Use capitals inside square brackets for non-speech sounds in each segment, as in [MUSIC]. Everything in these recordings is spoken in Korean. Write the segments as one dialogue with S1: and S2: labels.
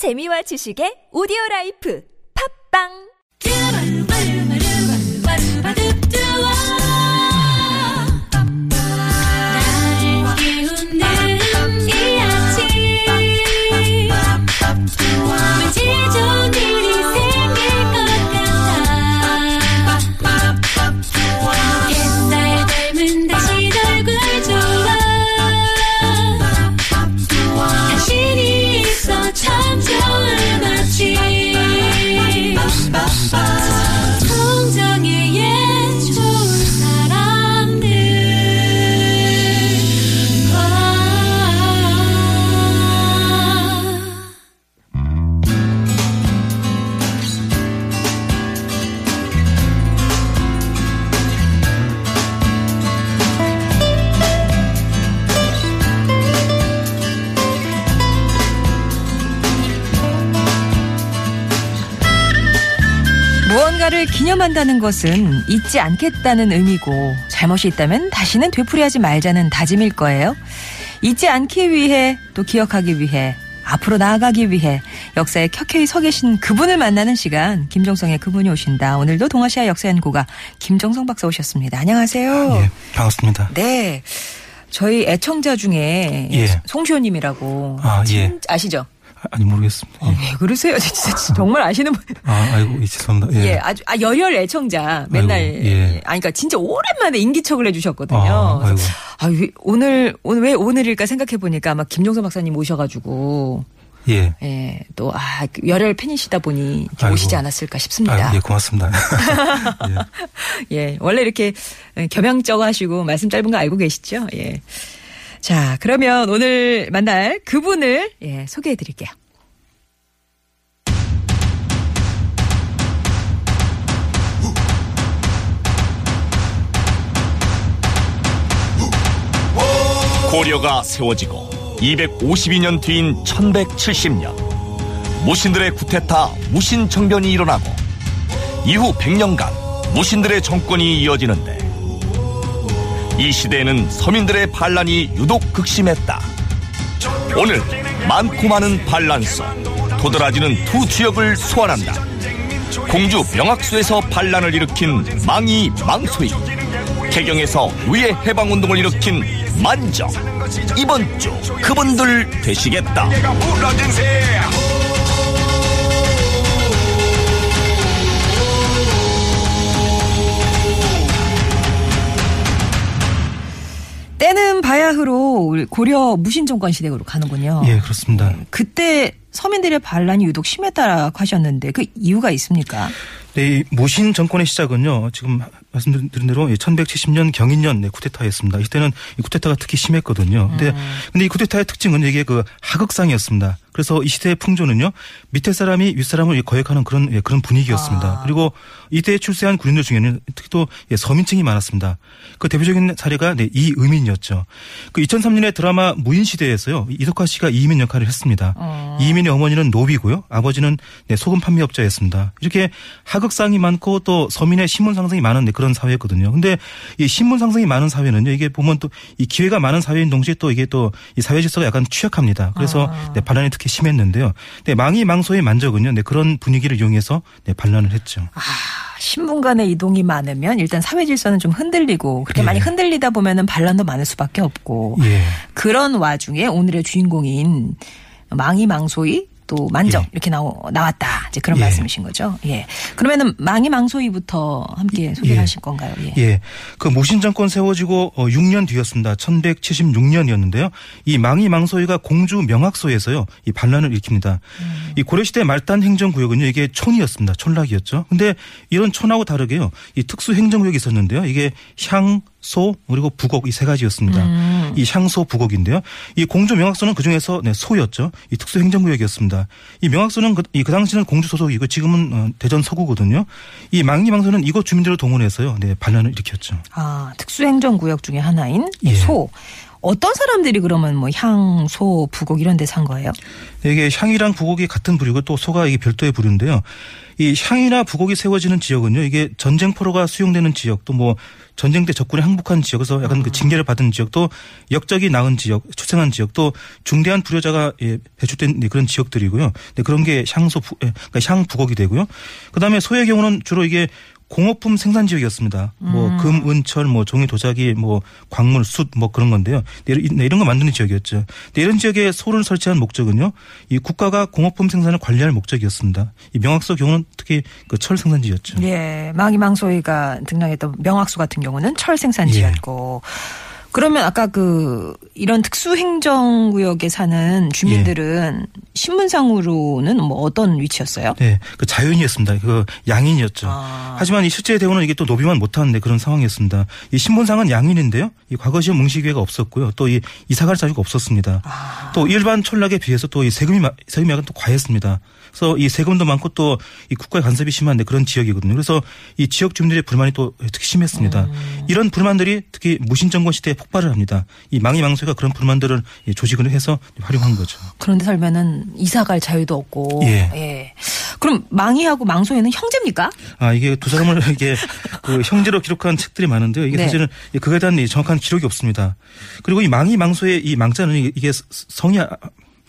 S1: 재미와 지식의 오디오 라이프. 팝빵
S2: 무언가를 기념한다는 것은 잊지 않겠다는 의미고 잘못이 있다면 다시는 되풀이하지 말자는 다짐일 거예요. 잊지 않기 위해 또 기억하기 위해 앞으로 나아가기 위해 역사에 켜켜이 서 계신 그분을 만나는 시간 김정성의 그분이 오신다. 오늘도 동아시아 역사연구가 김정성 박사 오셨습니다. 안녕하세요.
S3: 예, 반갑습니다.
S2: 네. 저희 애청자 중에
S3: 예.
S2: 송시호님이라고
S3: 아, 예.
S2: 참 아시죠?
S3: 아, 아니 모르겠습니다. 예.
S2: 왜 그러세요? 진짜 정말 아시는 분.
S3: 아, 아이고, 예, 죄송합니다.
S2: 예,
S3: 예.
S2: 아주 아 열혈 애청자 맨날
S3: 아이고, 예.
S2: 아니 그러니까 진짜 오랜만에 인기척을 해주셨거든요.
S3: 아, 아이고.
S2: 아, 왜 오늘 오늘 왜 오늘일까 생각해 보니까 아마 김종서 박사님 오셔가지고
S3: 예.
S2: 예, 또 아, 열혈 팬이시다 보니
S3: 아이고.
S2: 오시지 않았을까 싶습니다.
S3: 아, 예, 고맙습니다. [LAUGHS] 예. [LAUGHS]
S2: 예, 원래 이렇게 겸양쩍 하시고 말씀 짧은 거 알고 계시죠? 예. 자, 그러면 오늘 만날 그분을 예, 소개해 드릴게요.
S4: 고려가 세워지고 252년 뒤인 1170년 무신들의 구테타 무신정변이 일어나고 이후 100년간 무신들의 정권이 이어지는데 이 시대에는 서민들의 반란이 유독 극심했다. 오늘 많고 많은 반란 속 도드라지는 두 주역을 소환한다. 공주 명학수에서 반란을 일으킨 망이 망소이 개경에서 의회 해방운동을 일으킨 만정 이번 주 그분들 되시겠다
S2: 때는 바야흐로 고려 무신정권 시대로 가는군요.
S3: 예, 그렇습니다.
S2: 그때 서민들의 반란이 유독 심했다고 하셨는데 그 이유가 있습니까?
S3: 네, 이 모신 정권의 시작은요, 지금 말씀드린 대로 1170년 경인년 네, 쿠데타였습니다. 이때는 이 쿠데타가 특히 심했거든요. 근데, 근데 이 쿠데타의 특징은 이게 그 하극상이었습니다. 그래서 이 시대의 풍조는요, 밑에 사람이 윗사람을 거역하는 그런, 예, 그런 분위기였습니다.
S2: 아.
S3: 그리고 이때 출세한 군인들 중에는 특히 또 예, 서민층이 많았습니다. 그 대표적인 사례가 네, 이의민이었죠. 그 2003년에 드라마 무인시대에서요, 이덕화 씨가 이의민 역할을 했습니다. 이의민의 어머니는 노비고요, 아버지는 네, 소금 판매업자였습니다. 이렇게 하극상이 많고 또 서민의 신분 상승이 많은 네, 그런 사회였거든요. 근데 이 신분 상승이 많은 사회는요, 이게 보면 또 이 기회가 많은 사회인 동시에 또 이게 또 이 사회 질서가 약간 취약합니다. 그래서 네, 반란이 특히 심했는데요. 네, 망이 망소의 만적은요, 네, 그런 분위기를 이용해서 네, 반란을 했죠.
S2: 아, 신분 간의 이동이 많으면 일단 사회 질서는 좀 흔들리고 그렇게
S3: 예.
S2: 많이 흔들리다 보면은 반란도 많을 수밖에 없고
S3: 예.
S2: 그런 와중에 오늘의 주인공인 망이 망소이 또 만정
S3: 예.
S2: 이렇게 나오, 나왔다 이제 그런
S3: 예.
S2: 말씀이신 거죠. 예. 그러면은 망이 망소이부터 함께 소개를
S3: 예.
S2: 하실 건가요? 예.
S3: 예. 그 모신 정권 세워지고 어, 6년 뒤였습니다. 1176년이었는데요. 이 망이 망소이가 공주 명학소에서요. 이 반란을 일으킵니다. 이 고려시대 말단 행정구역은요. 이게 촌이었습니다. 촌락이었죠. 근데 이런 촌하고 다르게요. 이 특수 행정구역이 있었는데요. 이게 향, 소 그리고 부곡 이세 가지였습니다. 이 향소 부곡인데요. 이 공주 명학소는 그 중에서 네, 소였죠. 이 특수 행정구역이었습니다. 이 명학소는 그, 이, 그 당시는 공주 소속이고 지금은 어, 대전 서구거든요. 이 망리망소는 이곳 주민들을 동원해서요. 네, 반란을 일으켰죠.
S2: 아, 특수행정구역 중에 하나인 이
S3: 예.
S2: 소. 어떤 사람들이 그러면 뭐 향, 소, 부곡 이런 데 산 거예요?
S3: 이게 향이랑 부곡이 같은 부류고 또 소가 이게 별도의 부류인데요. 이 향이나 부곡이 세워지는 지역은요. 이게 전쟁 포로가 수용되는 지역 또 뭐 전쟁 때 적군에 항복한 지역 에서 약간 그 징계를 받은 지역 또 역적이 낳은 지역, 출생한 지역 또 중대한 불효자가 예, 배출된 네, 그런 지역들이고요. 네, 그런 게 향소 부, 예, 그러니까 향 부곡이 되고요. 그 다음에 소의 경우는 주로 이게 공업품 생산 지역이었습니다. 뭐 금, 은, 철, 뭐 종이, 도자기, 뭐 광물, 숯, 뭐 그런 건데요. 네, 이런- 네, 이런 거 만드는 지역이었죠. 네, 이런 지역에 소를 설치한 목적은요. 이 국가가 공업품 생산을 관리할 목적이었습니다. 이 명확소 경우는 특히 그 철 생산지였죠.
S2: 예, 망이망소이가 등장했던 명확수 같은 경우는 철 생산지였고. 그러면 아까 그 이런 특수 행정구역에 사는 주민들은 신문상으로는 뭐 어떤 위치였어요?
S3: 네, 그 자연이었습니다. 그 양인이었죠.
S2: 아.
S3: 하지만 이 실제 대우는 이게 또 노비만 못하는 그런 상황이었습니다. 이 신분상은 양인인데요. 이 과거 시험 뭉시기회가 없었고요. 또 이 이사갈 자유가 없었습니다.
S2: 아.
S3: 또 일반 촌락에 비해서 또 이 세금이 마- 세금이 약간 또 과했습니다. 그래서 이 세금도 많고 또 이 국가의 간섭이 심한 데 그런 지역이거든요. 그래서 이 지역 주민들의 불만이 또 특히 심했습니다.
S2: 음.
S3: 이런 불만들이 특히 무신정권 시대에 폭발을 합니다. 이 망이망소가 그런 불만들을 이 조직을 해서 활용한 거죠.
S2: 그런데 살면은 이사 갈 자유도 없고.
S3: 예.
S2: 그럼 망이하고 망소에는 형제입니까?
S3: 아 이게 두 사람을 [LAUGHS] 이게 그 형제로 기록한 책들이 많은데요. 이게
S2: 네.
S3: 사실은 그에 대한 이 정확한 기록이 없습니다. 그리고 이 망이 망소의 이 망자는 이게- 이게 성이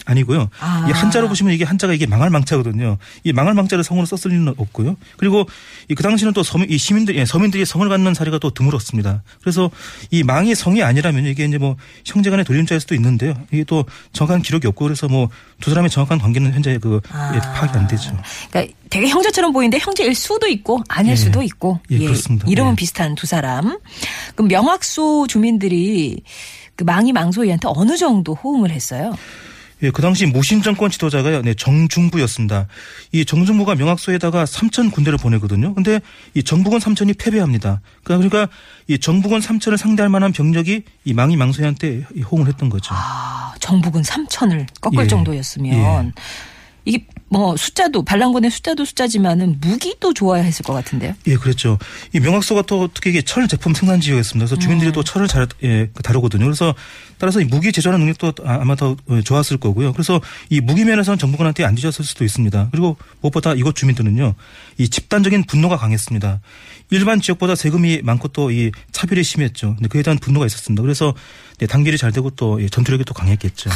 S3: 아- 아니고요.
S2: 아.
S3: 이 한자로 보시면 이게 한자가 이게 망할 망자거든요. 이 망할 망자를 성으로 썼을 리는 없고요. 그리고 이 그 당시는 또 서민, 이 시민들, 예, 서민들이 성을 갖는 사례가 또 드물었습니다. 그래서 이 망이 성이 아니라면 이게 이제 뭐 형제간의 돌림자일 수도 있는데요. 이게 또 정확한 기록이 없고 그래서 뭐 두 사람의 정확한 관계는 현재 그
S2: 아.
S3: 예, 파악이 안 되죠.
S2: 그러니까 되게 형제처럼 보이는데 형제일 수도 있고 아닐
S3: 예.
S2: 수도 있고.
S3: 예, 그렇습니다.
S2: 이름은
S3: 예.
S2: 비슷한 두 사람. 그럼 명확소 주민들이 그 망이 망소이한테 어느 정도 호응을 했어요?
S3: 예, 그 당시 무신 정권 지도자가요, 네, 정중부였습니다. 이 정중부가 명확소에다가 3천 군대를 보내거든요. 근데 이 정부군 3천이 패배합니다. 그러니까 그러니까 이 정부군 3천을 상대할 만한 병력이 이 망이 망소한테 이 호응을 했던 거죠.
S2: 아, 정부군 3천을 꺾을
S3: 예.
S2: 정도였으면 이게 뭐 숫자도 반란군의 숫자도 숫자지만은 무기도 좋아야 했을 것 같은데요.
S3: 예, 그랬죠. 이 명확소가 또 특히 이게 철 제품 생산 지역이었습니다. 그래서 주민들이 또 철을 잘 예, 다루거든요. 그래서 따라서 이 무기 제조하는 능력도 아- 아마 더 어, 좋았을 거고요. 그래서 이 무기 면에서는 정부군한테 안 뒤졌을 수도 있습니다. 그리고 무엇보다 이곳 주민들은요, 이 집단적인 분노가 강했습니다. 일반 지역보다 세금이 많고 또 이 차별이 심했죠. 근데 그에 대한 분노가 있었습니다. 그래서 네, 단결이 잘 되고 또이 전투력이 또 강했겠죠.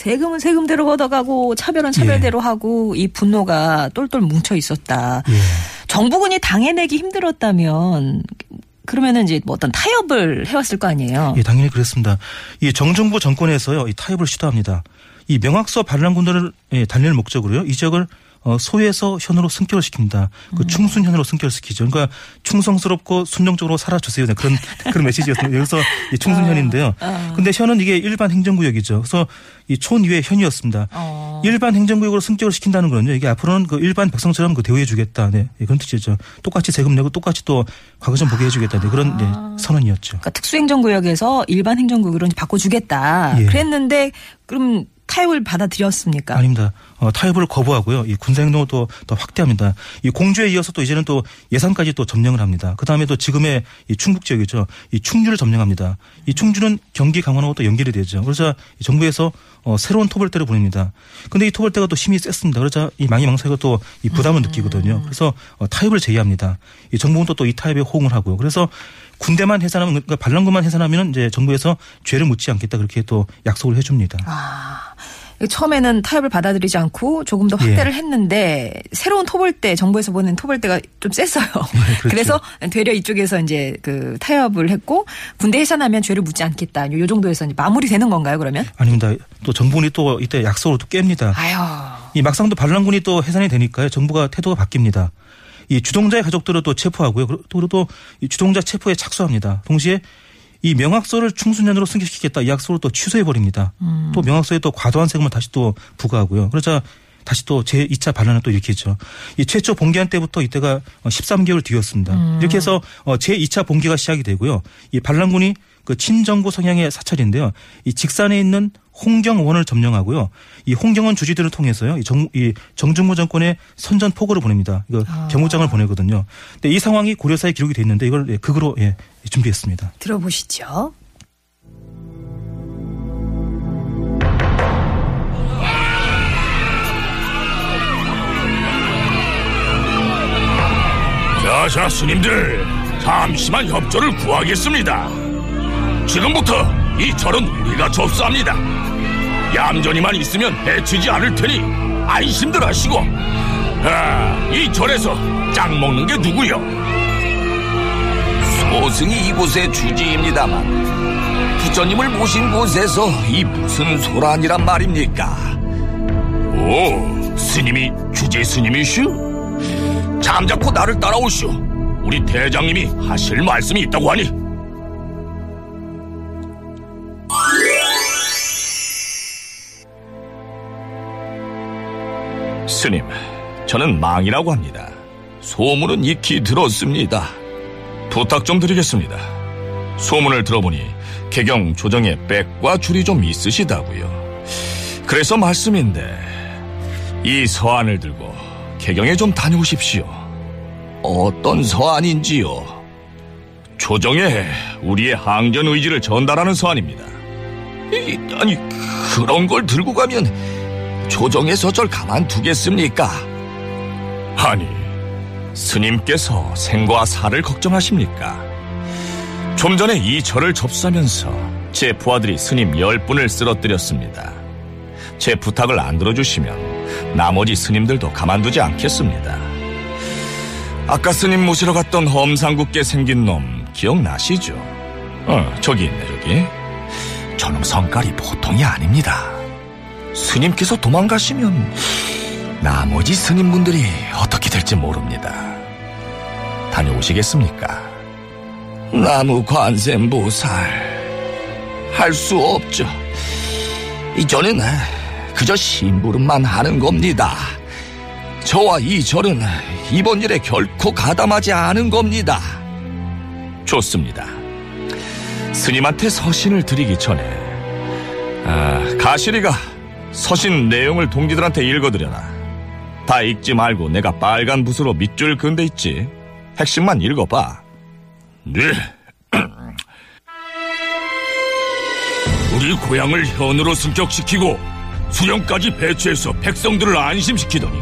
S2: 세금은 세금대로 걷어가고 차별은 차별대로 하고 이 분노가 똘똘 뭉쳐 있었다.
S3: 예.
S2: 정부군이 당해내기 힘들었다면 그러면은 이제 뭐 어떤 타협을 해왔을 거 아니에요.
S3: 예, 당연히 그렇습니다. 이 정정부 정권에서요, 이 타협을 시도합니다. 이 명확서 반란군들을 예, 달릴 목적으로요, 이 지역을 어, 소에서 현으로 승격을 시킵니다. 그 충순현으로 승격시키죠. 그러니까 충성스럽고 순종적으로 살아주세요. 네, 그런 [LAUGHS] 그런 메시지였습니다. 여기서 이 충순현인데요. 근데 현은 이게 일반 행정구역이죠. 그래서 이 촌 위에 현이었습니다.
S2: 어.
S3: 일반 행정구역으로 승격을 시킨다는 거는요. 이게 앞으로는 그 일반 백성처럼 그 대우해주겠다. 네, 예, 그런 뜻이죠. 똑같이 세금 내고 똑같이 또 과거좀 보게 해주겠다. 네, 그런 네, 선언이었죠.
S2: 그러니까 특수행정구역에서 일반 행정구역으로 바꿔주겠다.
S3: 예.
S2: 그랬는데 그럼 타협을 받아들였습니까?
S3: 아닙니다. 어, 타협을 거부하고요. 이 군사 행동을 또, 더 확대합니다. 이 공주에 이어서 또 이제는 또 예산까지 또 점령을 합니다. 그 다음에 또 지금의 이 충북 지역이죠. 이 충주를 점령합니다. 이 충주는 경기 강원하고 또 연결이 되죠. 그러자 이 정부에서 어, 새로운 토벌대를 보냅니다. 근데 이 토벌대가 또 힘이 셌습니다. 그러자 이 망이망사가 또 이 부담을 느끼거든요. 그래서 어, 타협을 제의합니다. 이 정부는 또 이 타협에 호응을 하고요. 그래서 군대만 해산하면 그러니까 반란군만 해산하면 이제 정부에서 죄를 묻지 않겠다 그렇게 또 약속을 해줍니다.
S2: 아, 처음에는 타협을 받아들이지 않고 조금 더
S3: 예.
S2: 확대를 했는데 새로운 토벌대 정부에서 보낸 토벌대가 좀 셌어요. [LAUGHS]
S3: 그렇죠.
S2: 그래서 되려 이쪽에서 이제 그 타협을 했고 군대 해산하면 죄를 묻지 않겠다. 요 정도에서 이제 마무리되는 건가요? 그러면?
S3: 아닙니다. 또 정부군이 또 이때 약속을 또 깹니다.
S2: 아유.
S3: 이 막상 또 반란군이 또 해산이 되니까요. 정부가 태도가 바뀝니다. 이 주동자의 가족들을 또 체포하고요. 그리고 또이 주동자 체포에 착수합니다. 동시에 이 명확서를 충순년으로 승격시키겠다 이 약속을 또 취소해 버립니다. 또 명확서에 또 과도한 세금을 다시 또 부과하고요. 그러자 다시 또 제 2차 반란을 또 일으키죠. 이 최초 봉기한 때부터 이때가 13개월 뒤였습니다. 이렇게 해서 어, 제2차 봉기가 시작이 되고요. 이 반란군이 그 친정부 성향의 사찰인데요. 이 직산에 있는 홍경원을 점령하고요. 이 홍경원 주지들을 통해서요. 이 정, 이 정준무 정권의 선전 포고를 보냅니다. 이거 아. 경호장을 보내거든요. 근데 이 상황이 고려사에 기록이 돼 있는데 이걸 예, 극으로 예, 준비했습니다.
S2: 들어보시죠.
S5: 자자 스님들 잠시만 협조를 구하겠습니다. 지금부터 이 절은 우리가 접수합니다. 얌전히만 있으면 해치지 않을 테니 안심들 하시고 아, 이 절에서 짱 먹는 게 누구요?
S4: 소승이 이곳의 주지입니다만 부처님을 모신 곳에서 이 무슨 소란이란 말입니까?
S5: 오 스님이 주제 스님이슈? 잠자코 나를 따라오시오. 우리 대장님이 하실 말씀이 있다고 하니
S4: 스님, 저는 망이라고 합니다. 소문은 익히 들었습니다. 부탁 좀 드리겠습니다. 소문을 들어보니 개경 조정에 빽과 줄이 좀 있으시다고요. 그래서 말씀인데 이 서안을 들고 개경에 좀 다녀오십시오. 어떤 서안인지요? 조정에 우리의 항전 의지를 전달하는 서안입니다. 이, 아니 그런 걸 들고 가면 조정에서 절 가만두겠습니까? 아니, 스님께서 생과 사를 걱정하십니까? 좀 전에 이 절을 접수하면서 제 부하들이 스님 열 분을 쓰러뜨렸습니다. 제 부탁을 안 들어주시면 나머지 스님들도 가만두지 않겠습니다. 아까 스님 모시러 갔던 험상궂게 생긴 놈 기억나시죠? 어, 저기 있네, 저기. 저놈 성깔이 보통이 아닙니다. 스님께서 도망가시면 나머지 스님분들이 어떻게 될지 모릅니다. 다녀오시겠습니까? 나무 관세음보살 할 수 없죠. 이전엔 그저 심부름만 하는 겁니다. 저와 이 절은 이번 일에 결코 가담하지 않은 겁니다. 좋습니다. 스님한테 서신을 드리기 전에 아, 가시리가 서신 내용을 동지들한테 읽어드려라. 다 읽지 말고 내가 빨간 붓으로 밑줄 그은데 있지. 핵심만 읽어봐.
S5: 네. [CLEARS THROAT] 우리 고향을 현으로 승격시키고 수령까지 배치해서 백성들을 안심시키더니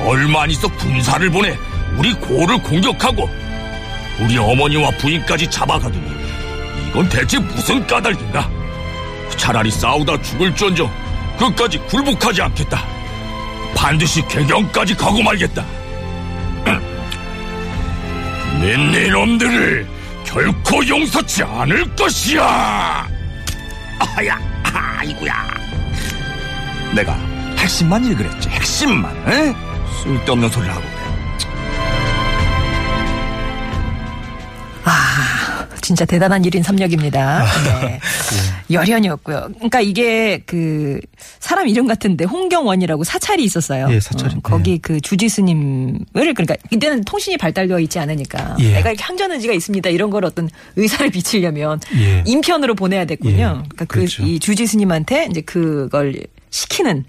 S5: 얼마 안 있어 군사를 보내 우리 고를 공격하고 우리 어머니와 부인까지 잡아가더니 이건 대체 무슨 까닭인가? 차라리 싸우다 죽을지언정 끝까지 굴복하지 않겠다. 반드시 개경까지 가고 말겠다. [CLEARS THROAT] 내 놈들을 결코 용서치 않을 것이야. 아야, 아이구야.
S4: 내가 핵심만 읽으랬지. 핵심만. 에? 쓸데없는 소리를 하고
S2: 진짜 대단한 1인 3역입니다. 네. [LAUGHS] 열연이었고요. 그러니까 이게 그 사람 이름 같은데 홍경원이라고 사찰이 있었어요.
S3: 예, 사찰이.
S2: 어, 거기 그 주지스님을 그러니까 이때는 통신이 발달되어 있지 않으니까
S3: 예.
S2: 내가 이렇게 항전의지가 있습니다. 이런 걸 어떤 의사를 비치려면
S3: 예.
S2: 인편으로 보내야 됐군요.
S3: 예,
S2: 그러니까 그
S3: 그렇죠.
S2: 이 주지스님한테 이제 그걸 시키는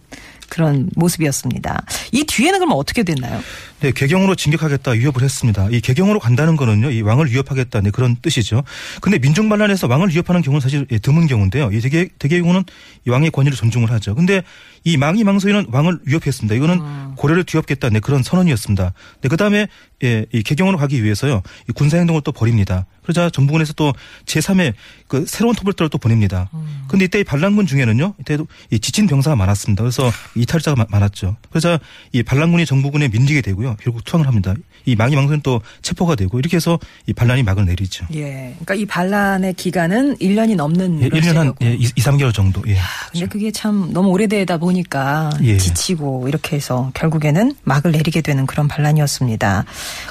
S2: 그런 모습이었습니다. 이 뒤에는 그럼 어떻게 됐나요?
S3: 네, 개경으로 진격하겠다 위협을 했습니다. 이 개경으로 간다는 거는요, 이 왕을 위협하겠다, 네, 그런 뜻이죠. 근데 민중 반란에서 왕을 위협하는 경우는 사실 예, 드문 경우인데요. 이 대개, 대개 경우는 이 왕의 권위를 존중을 하죠. 근데 이 망이 망소인은 왕을 위협했습니다. 이거는 고려를 뒤엎겠다, 네, 그런 선언이었습니다. 네, 그 다음에 예, 이 개경으로 가기 위해서요, 이 군사 행동을 또 벌입니다. 그러자 정부군에서 또 제3의 그 새로운 토벌대를 또 보냅니다. 근데 이때 이 반란군 중에는요, 이때도 이 지친 병사가 많았습니다. 그래서 이탈자가 마- 많았죠. 그러자 이 반란군이 정부군에 밀리게 되고요. 결국 투항을 합니다. 이 망이 망소는 또 체포가 되고 이렇게 해서 이 반란이 막을 내리죠.
S2: 예. 그러니까 이 반란의 기간은 1년이 넘는
S3: 예, 1년 한. 예, 2, 3개월 정도. 예.
S2: 근데 그게 참 너무 오래되다 보니까
S3: 예.
S2: 지치고 이렇게 해서 결국에는 막을 내리게 되는 그런 반란이었습니다.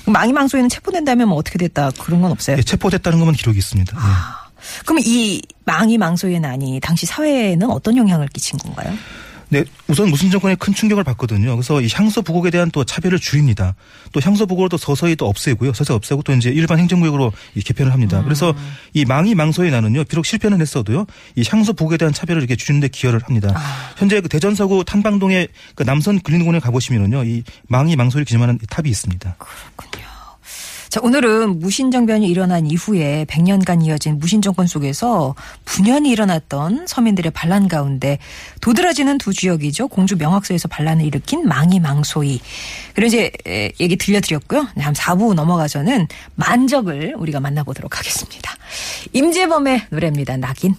S2: 망이망소에는 체포된다면 뭐 어떻게 됐다 그런 건 없어요?
S3: 예, 체포됐다는 것만 기록이 있습니다. 예.
S2: 그럼 이 망이 망소의 난이 당시 사회에는 어떤 영향을 끼친 건가요?
S3: 네, 우선 무슨 정권에 큰 충격을 받거든요. 그래서 이 향소 부곡에 대한 또 차별을 줄입니다. 또 향소 부곡을 또 서서히 또 없애고요. 서서히 없애고 또 이제 일반 행정구역으로 이 개편을 합니다. 그래서 이 망이 망소의 나는요. 비록 실패는 했어도요. 이 향소 부곡에 대한 차별을 이렇게 줄이는 데 기여를 합니다. 현재 그 대전 서구 탄방동의 그 남선 근린공원에 가보시면은요. 이 망이 망소를 기념하는 탑이 있습니다.
S2: 그렇군요. 자, 오늘은 무신정변이 일어난 이후에 100년간 이어진 무신정권 속에서 분연이 일어났던 서민들의 반란 가운데 도드라지는 두 지역이죠. 공주 명학소에서 반란을 일으킨 망이망소이. 그리고 이제 에, 얘기 들려드렸고요. 네, 한 4부 넘어가서는 만적을 우리가 만나보도록 하겠습니다. 임재범의 노래입니다. 낙인.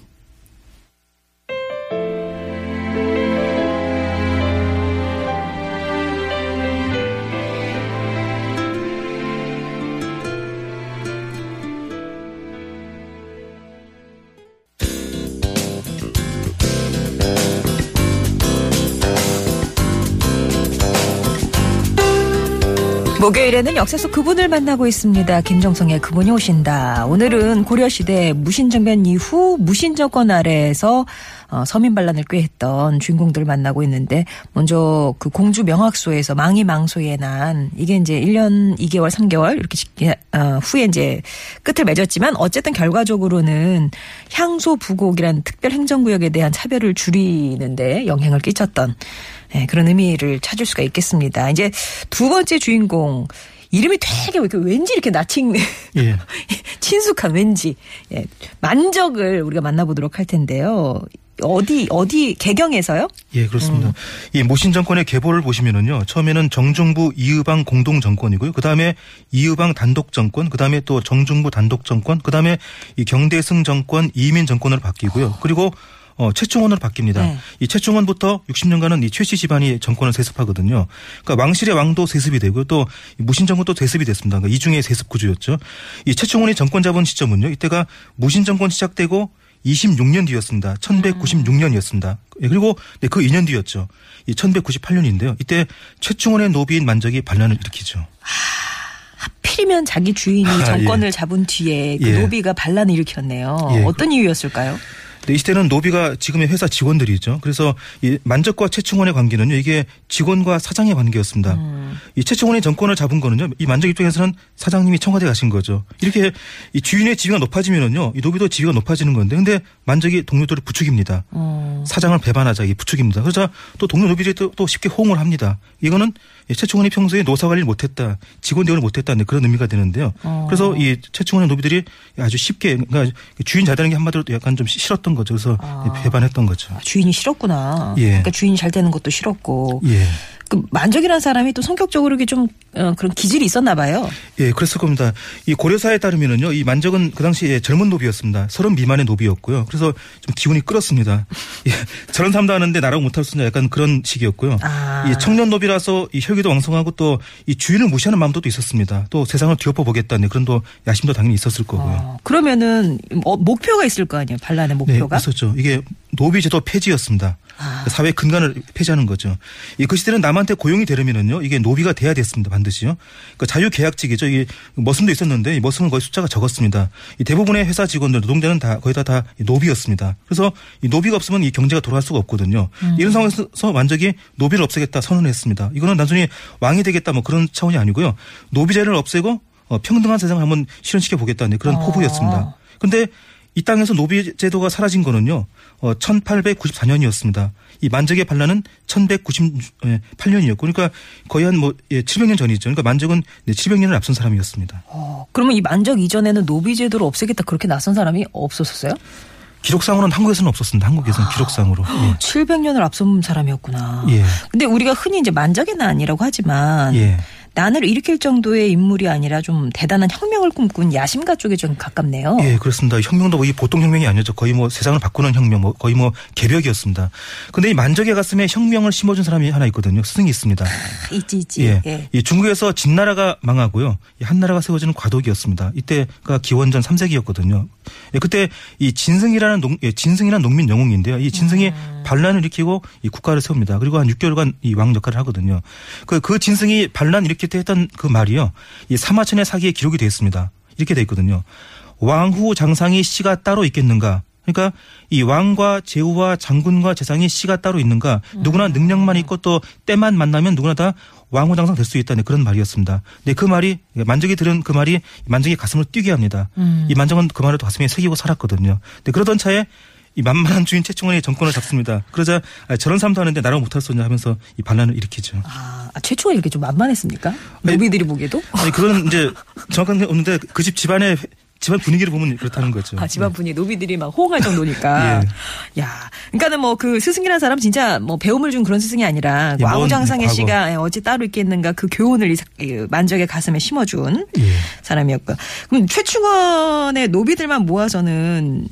S2: 목요일에는 역사 속 그분을 만나고 있습니다. 김정성의 그분이 오신다. 오늘은 고려시대 무신정변 이후 무신정권 아래에서 어, 서민 반란을 꾀했던 주인공들을 만나고 있는데 먼저 그 공주 명학소에서 망이 망소에 난 이게 이제 1년 2개월 3개월 이렇게 지- 어, 후에 이제 끝을 맺었지만 어쨌든 결과적으로는 향소 부곡이라는 특별 행정구역에 대한 차별을 줄이는데 영향을 끼쳤던 예, 그런 의미를 찾을 수가 있겠습니다. 이제 두 번째 주인공 이름이 되게 왜 이렇게 왠지 이렇게 나칭
S3: 예. [LAUGHS]
S2: 친숙한 왠지 예, 만적을 우리가 만나보도록 할 텐데요. 어디 어디 개경에서요?
S3: 예, 그렇습니다. 이 모신 정권의 계보를 보시면은요. 처음에는 정중부 이의방 공동 정권이고요. 그다음에 이의방 단독 정권, 그다음에 또 정중부 단독 정권, 그다음에 이 경대승 정권, 이민 정권으로 바뀌고요. 그리고 어, 최충원으로 바뀝니다.
S2: 네.
S3: 이 최충원부터 60년간은 이 최씨 집안이 정권을 세습하거든요. 그러니까 왕실의 왕도 세습이 되고요. 또 무신 정권도 세습이 됐습니다. 그러니까 이 중에 세습 구조였죠. 이 최충원이 정권 잡은 시점은요. 이때가 무신 정권 시작되고 26년 뒤였습니다. 1196년이었습니다. 예, 그리고 네, 그 2년 뒤였죠. 이 1198년인데요. 이때 최충원의 노비인 만적이 반란을 일으키죠.
S2: 하필이면 자기 주인이 [LAUGHS]
S3: 아,
S2: 정권을
S3: 예.
S2: 잡은 뒤에 그
S3: 예.
S2: 노비가 반란을 일으켰네요.
S3: 예,
S2: 어떤 이유였을까요?
S3: 네, 이 시대는 노비가 지금의 회사 직원들이죠. 그래서 이 만적과 최충원의 관계는요, 이게 직원과 사장의 관계였습니다.
S2: 음.
S3: 이 최충원이 정권을 잡은 거는요, 이 만적 입장에서는 사장님이 청와대 가신 거죠. 이렇게 이 주인의 지위가 높아지면은요, 이 노비도 지위가 높아지는 건데, 근데 만적이 동료들을 부추깁니다.
S2: 어.
S3: 사장을 배반하자 이 부추깁니다. 그러자 또 동료 노비들이 또, 또 쉽게 호응을 합니다. 이거는 이 최충원이 평소에 노사 관리를 못했다, 직원 대우를 못했다 는 그런 의미가 되는데요.
S2: 어.
S3: 그래서 이 최충원의 노비들이 아주 쉽게 그러니까 주인 잘 되는 게 한마디로 약간 좀 싫었던 거죠. 그래서
S2: 아.
S3: 배반했던 거죠.
S2: 주인이 싫었구나.
S3: 예.
S2: 그러니까 주인이 잘 되는 것도 싫었고.
S3: 예.
S2: 그 만적이라는 사람이 또 성격적으로 이게 좀 어, 그런 기질이 있었나 봐요.
S3: 예, 그랬을 겁니다. 이 고려사에 따르면은요, 이 만적은 그 당시에 젊은 노비였습니다. 서른 미만의 노비였고요. 그래서 좀 기운이 끌었습니다. 예, [LAUGHS] 저런 삶도 하는데 나라고 못할 수 있냐 약간 그런 식이었고요.
S2: 아.
S3: 이 청년 노비라서 이 혈기도 왕성하고 또 이 주인을 무시하는 마음도 또 있었습니다. 또 세상을 뒤엎어 보겠다는 그런 또 야심도 당연히 있었을 거고요.
S2: 어, 그러면은 어, 목표가 있을 거 아니에요. 반란의
S3: 네,
S2: 목표가.
S3: 있었죠. 이게 노비제도 폐지였습니다.
S2: 아.
S3: 사회 근간을 폐지하는 거죠. 이 그 시대는 남한테 고용이 되려면은요, 이게 노비가 돼야 됐습니다. 반드시요. 그러니까 자유 계약직이죠. 이게 머슴도 있었는데 이 머슴은 거의 숫자가 적었습니다. 이 대부분의 회사 직원들, 노동자는 다 거의 다, 다 노비였습니다. 그래서 이 노비가 없으면 이 경제가 돌아갈 수가 없거든요.
S2: 음.
S3: 이런 상황에서 완전히 노비를 없애겠다 선언했습니다. 이거는 단순히 왕이 되겠다 뭐 그런 차원이 아니고요. 노비제를 없애고 어, 평등한 세상을 한번 실현시켜 보겠다는 그런
S2: 어.
S3: 포부였습니다. 근데 이 땅에서 노비 제도가 사라진 거는요. 어 1894년이었습니다. 이 만적의 반란은 1198년이었고 그러니까 거의 한 뭐 예, 700년 전이죠. 그러니까 만적은 네, 700년을 앞선 사람이었습니다.
S2: 어, 그러면 이 만적 이전에는 노비 제도를 없애겠다 그렇게 나선 사람이 없었었어요?
S3: 기록상으로는 한국에서는 없었습니다. 한국에서는 기록상으로. 예. [GASPS]
S2: 700년을 앞선 사람이었구나.
S3: 예.
S2: 근데 우리가 흔히 이제 만적의 난이라고 하지만
S3: 예.
S2: 난을 일으킬 정도의 인물이 아니라 좀 대단한 혁명을 꿈꾼 야심가 쪽에 좀 가깝네요.
S3: 예, 그렇습니다. 혁명도 거의 보통 혁명이 아니었죠. 거의 뭐 세상을 바꾸는 혁명, 뭐 거의 뭐 개벽이었습니다. 근데 이 만적의 가슴에 혁명을 심어준 사람이 하나 있거든요. 스승이 있습니다.
S2: 있지 있지.
S3: 예.
S2: 예.
S3: 이 중국에서 진나라가 망하고요. 이 한나라가 세워지는 과도기였습니다. 이때가 기원전 3세기였거든요. 예, 그때 이 진승이라는 농, 예, 진승이라는 농민 영웅인데요. 이 진승이 반란을 일으키고 이 국가를 세웁니다. 그리고 한 6개월간 이 왕 역할을 하거든요. 그, 그 진승이 반란 일으 킬때 했던 그 말이요. 이 사마천의 사기에 기록이 되어 있습니다. 이렇게 되어 있거든요. 왕후 장상이 씨가 따로 있겠는가? 그러니까 이 왕과 제후와 장군과 재상이 씨가 따로 있는가? 누구나 능력만 있고 또 때만 만나면 누구나 다 왕후 장상 될 수 있다는 그런 말이었습니다. 근데 그 말이 만적이 들은 그 말이 만적의 가슴을 뛰게 합니다. 이 만적은 그 말을 또 가슴에 새기고 살았거든요. 근데 그러던 차에 이 만만한 주인 최충헌이 정권을 잡습니다. 그러자 아, 저런 사람도 하는데 나라고 못할 수 없냐 하면서 이 반란을 일으키죠.
S2: 아, 최 씨가 이렇게 좀 만만했습니까? 노비들이 보기에도?
S3: 아니 그런 이제 정확한 게 없는데 그 집 집안의 집안 분위기를 보면 그렇다는 거죠.
S2: 아, 집안 분위 노비들이 막 호응할 정도니까. [LAUGHS]
S3: 예.
S2: 야, 그러니까는 뭐 그 스승이라는 사람 진짜 뭐 배움을 준 그런 스승이 아니라
S3: 예, 뭐
S2: 왕후장상의
S3: 과거.
S2: 씨가 어찌 따로 있겠는가 그 교훈을 만적의 가슴에 심어준
S3: 예.
S2: 사람이었고. 그럼 최충원의 노비들만 모아서는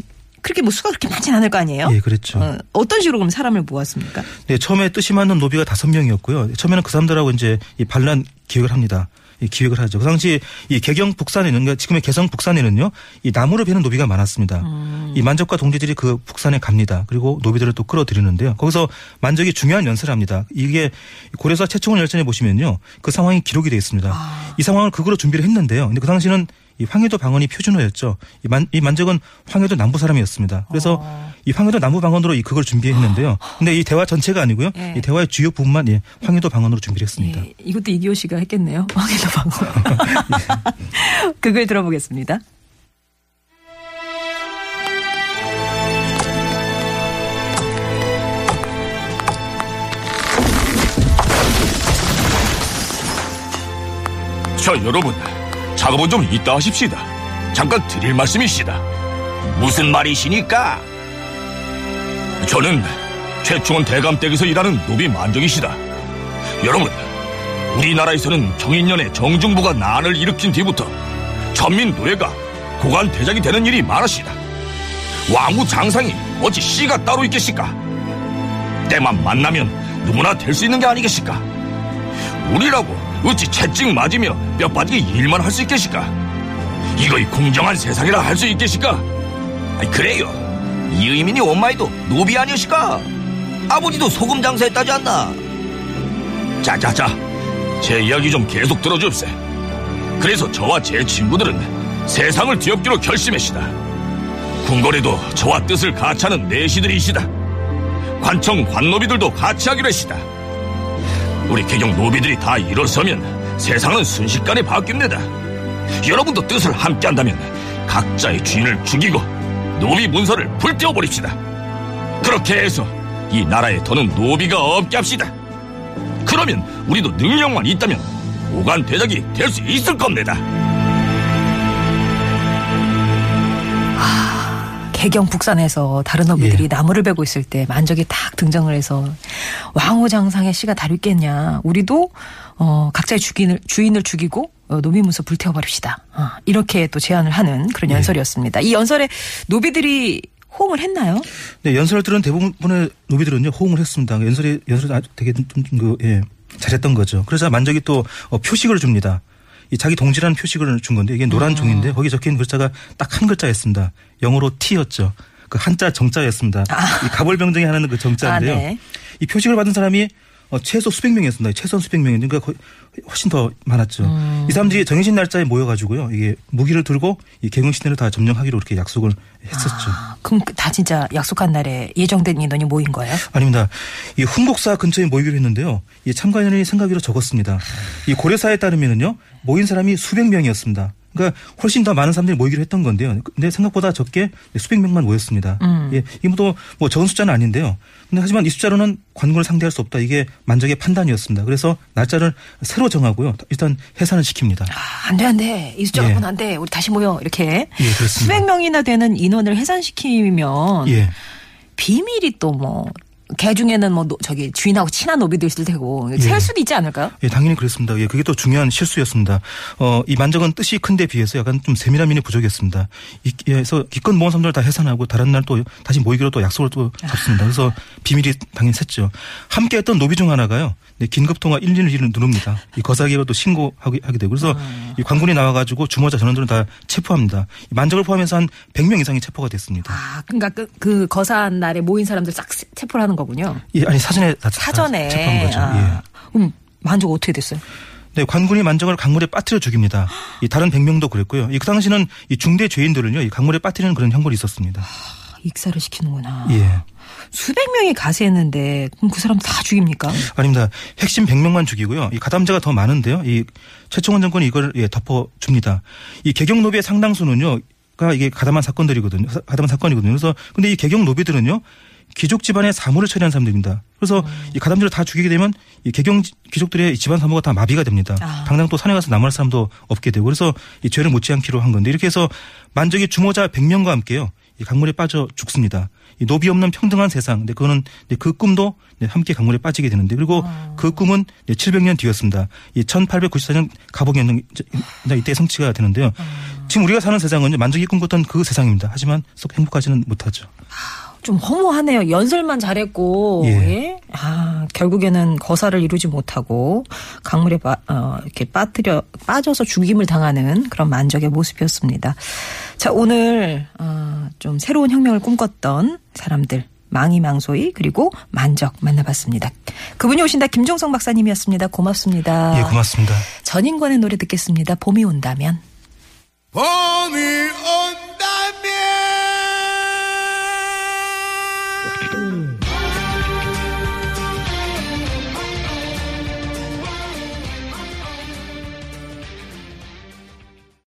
S2: 그렇게 뭐 수가 그렇게 많진 않을 거 아니에요?
S3: 예, 그랬죠.
S2: 어, 어떤 식으로 그럼 사람을 모았습니까?
S3: 네, 처음에 뜻이 맞는 노비가 다섯 명이었고요. 처음에는 그 사람들하고 이제 이 반란 기획을 합니다. 이 기획을 하죠. 그 당시 이 개경 북산에는 그러니까 지금의 개성 북산에는요, 이 나무를 베는 노비가 많았습니다. 이 만적과 동지들이 그 북산에 갑니다. 그리고 노비들을 또 끌어들이는데요. 거기서 만적이 중요한 연설을 합니다. 이게 고려사 최충원 열전에 보시면요, 그 상황이 기록이 되어 있습니다. 이 상황을 극으로 준비를 했는데요. 근데 그 당시는 이 황해도 방언이 표준어였죠. 이, 만, 이 만적은 황해도 남부 사람이었습니다. 그래서 이 황해도 남부 방언으로 이 극을 준비했는데요. 근데 이 대화 전체가 아니고요.
S2: 예.
S3: 이 대화의 주요 부분만 예, 황해도 방언으로 준비를 했습니다.
S2: 예, 이것도 이기호 씨가 했겠네요. [LAUGHS] 황해도 방송. [LAUGHS] 그걸 들어보겠습니다.
S4: 자, 여러분. 작업은 좀 이따 하십시다. 잠깐 드릴 말씀이시다. 무슨 말이시니까? 저는 최충원 대감댁에서 일하는 노비 만정이시다. 여러분, 우리나라에서는 정인년에 정중부가 난을 일으킨 뒤부터 천민 노예가 고관 대작이 되는 일이 많으시다. 왕후 장상이 어찌 씨가 따로 있겠습니까? 때만 만나면 누구나 될 수 있는 게 아니겠습니까? 우리라고 어찌 채찍 맞으며 뼈 빠지게 일만 할 수 있겠습니까? 이거 이 공정한 세상이라 할 수 있겠습니까? 아니, 그래요. 이 의민이 엄마에도 노비 아니었을까? 아버지도 소금 장사했다지 않나? 자자자, 제 이야기 좀 계속 들어줍세. 그래서 저와 제 친구들은 세상을 뒤엎기로 결심했시다. 궁궐에도 저와 뜻을 같이 하는 내시들이시다. 관청 관노비들도 같이 하기로 했시다. 우리 개경 노비들이 다 일어서면 세상은 순식간에 바뀝니다. 여러분도 뜻을 함께 한다면 각자의 주인을 죽이고 노비 문서를 불태워 버립시다. 그렇게 해서 이 나라에 더는 노비가 없게 합시다. 그러면 우리도 능력만 있다면 오간 대작이 될 수 있을 겁니다.
S2: 개경 북산에서 다른 노비들이
S3: 예.
S2: 나무를 베고 있을 때 만적이 딱 등장을 해서 왕후장상의 씨가 다루 있겠냐. 우리도 어, 각자의 주인을, 주인을 죽이고 어, 노비 문서 불태워버립시다. 어, 이렇게 또 제안을 하는 그런
S3: 예.
S2: 연설이었습니다. 이 연설에 노비들이 호응을 했나요?
S3: 네, 연설을 들은 대부분의 노비들은요 호응을 했습니다. 연설이 연설이 아주 되게 좀, 좀 그, 예, 잘했던 거죠. 그러자 만적이 또 어, 표식을 줍니다. 이 자기 동지라는 표식을 준 건데 이게 노란 종인데 거기 적힌 글자가 딱 한 글자였습니다. 영어로 T였죠. 그 한자 정자였습니다. 이 가벌병정이 하는 그 정자인데요.
S2: 아, 네.
S3: 이 표식을 받은 사람이 어, 최소 수백 명이었습니다. 최소한 수백 명인데 그러니까 거의 훨씬 더 많았죠.
S2: 음.
S3: 이 사람들이 정해진 날짜에 모여가지고요. 이게 무기를 들고 이 개경신내를 다 점령하기로 이렇게 약속을 했었죠.
S2: 아, 그럼 그다 진짜 약속한 날에 예정된 인원이 모인 거예요?
S3: 아닙니다. 이 훈곡사 근처에 모이기로 했는데요. 이 참가 인원이 생각외로 적었습니다. 이 고려사에 따르면은요 모인 사람이 수백 명이었습니다. 그러니까 훨씬 더 많은 사람들이 모이기로 했던 건데요. 근데 생각보다 적게 수백 명만 모였습니다. 예, 이것도 뭐 적은 숫자는 아닌데요. 근데 하지만 이 숫자로는 관군을 상대할 수 없다. 이게 만적의 판단이었습니다. 그래서 날짜를 새로 정하고요. 일단 해산을 시킵니다.
S2: 아, 안 돼, 안 돼. 이 숫자
S3: 예.
S2: 갖고는 안 돼. 우리 다시 모여. 이렇게.
S3: 예, 그렇습니다.
S2: 수백 명이나 되는 인원을 해산시키면
S3: 예.
S2: 비밀이 또 뭐, 개 중에는 뭐, 노- 저기, 주인하고 친한 노비도 있을 테고,
S3: 예.
S2: 셀 수도 있지 않을까요?
S3: 예, 당연히 그렇습니다. 예, 그게 또 중요한 실수였습니다. 어, 이 만적은 뜻이 큰데 비해서 약간 좀 세밀한 면이 부족했습니다. 이, 예, 그래서 기껏 모은 사람들 다 해산하고 다른 날 또 다시 모이기로 또 약속을 또 잡습니다. 그래서 비밀이 당연히 샜죠. 함께 했던 노비 중 하나가요. 네, 긴급 통화 112를 누릅니다. 이 거사기로 또 신고하게 하게 되고 그래서 이 관군이 나와가지고 주모자 전원들은 다 체포합니다. 이 만적을 포함해서 한 100명 이상이 체포가 됐습니다.
S2: 아, 그러니까 그, 그 거사한 날에 모인 사람들 싹 세- 체포를 하는 거군요.
S3: 예, 아니 사전에 다, 다
S2: 사전에.
S3: 체포한 거죠.
S2: 아.
S3: 예.
S2: 그럼 만족 어떻게 됐어요?
S3: 네, 관군이 만정을 강물에 빠뜨려 죽입니다. 이 다른 100명도 그랬고요. 이 그 당시는 이 중대 죄인들을요, 이 강물에 빠뜨리는 그런 형벌이 있었습니다.
S2: 익사를 시키는구나.
S3: 예.
S2: 수백 명이 가세했는데, 그럼 그 사람 다 죽입니까?
S3: 아닙니다. 핵심 100명만 죽이고요. 이 가담자가 더 많은데요. 이 최충원 정권이 이걸 예, 덮어줍니다. 이 개경 노비의 상당수는요. 가 이게 가담한 사건들이거든요. 사- 가담한 사건이거든요. 그래서 근데 이 개경 노비들은요. 귀족 집안의 사모를 처리한 사람들입니다. 그래서 이 가담들을 다 죽이게 되면 이 개경 지- 귀족들의 이 집안 사모가 다 마비가 됩니다.
S2: 아.
S3: 당장 또 산에 가서 남을 사람도 없게 되고 그래서 이 죄를 묻지 않기로 한 건데 이렇게 해서 만적의 주모자 100명과 함께요. 이 강물에 빠져 죽습니다. 이 노비 없는 평등한 세상. 근데 그거는 그 꿈도 네, 함께 강물에 빠지게 되는데 그리고 그 꿈은 700년 뒤였습니다. 이 1894년 가복연정 이때 성취가 되는데요. 지금 우리가 사는 세상은 만족이 꿈꿨던 그 세상입니다. 하지만 썩 행복하지는 못하죠.
S2: 좀 허무하네요. 연설만 잘했고,
S3: 예.
S2: 예. 아, 결국에는 거사를 이루지 못하고, 강물에 빠, 어, 이렇게 빠뜨려, 빠져서 죽임을 당하는 그런 만적의 모습이었습니다. 자, 오늘, 어, 좀 새로운 혁명을 꿈꿨던 사람들, 망이망소이, 그리고 만적 만나봤습니다. 그분이 오신다 김종성 박사님이었습니다. 고맙습니다.
S3: 예, 고맙습니다.
S2: 전인권의 노래 듣겠습니다. 봄이 온다면.
S6: 봄이 온다면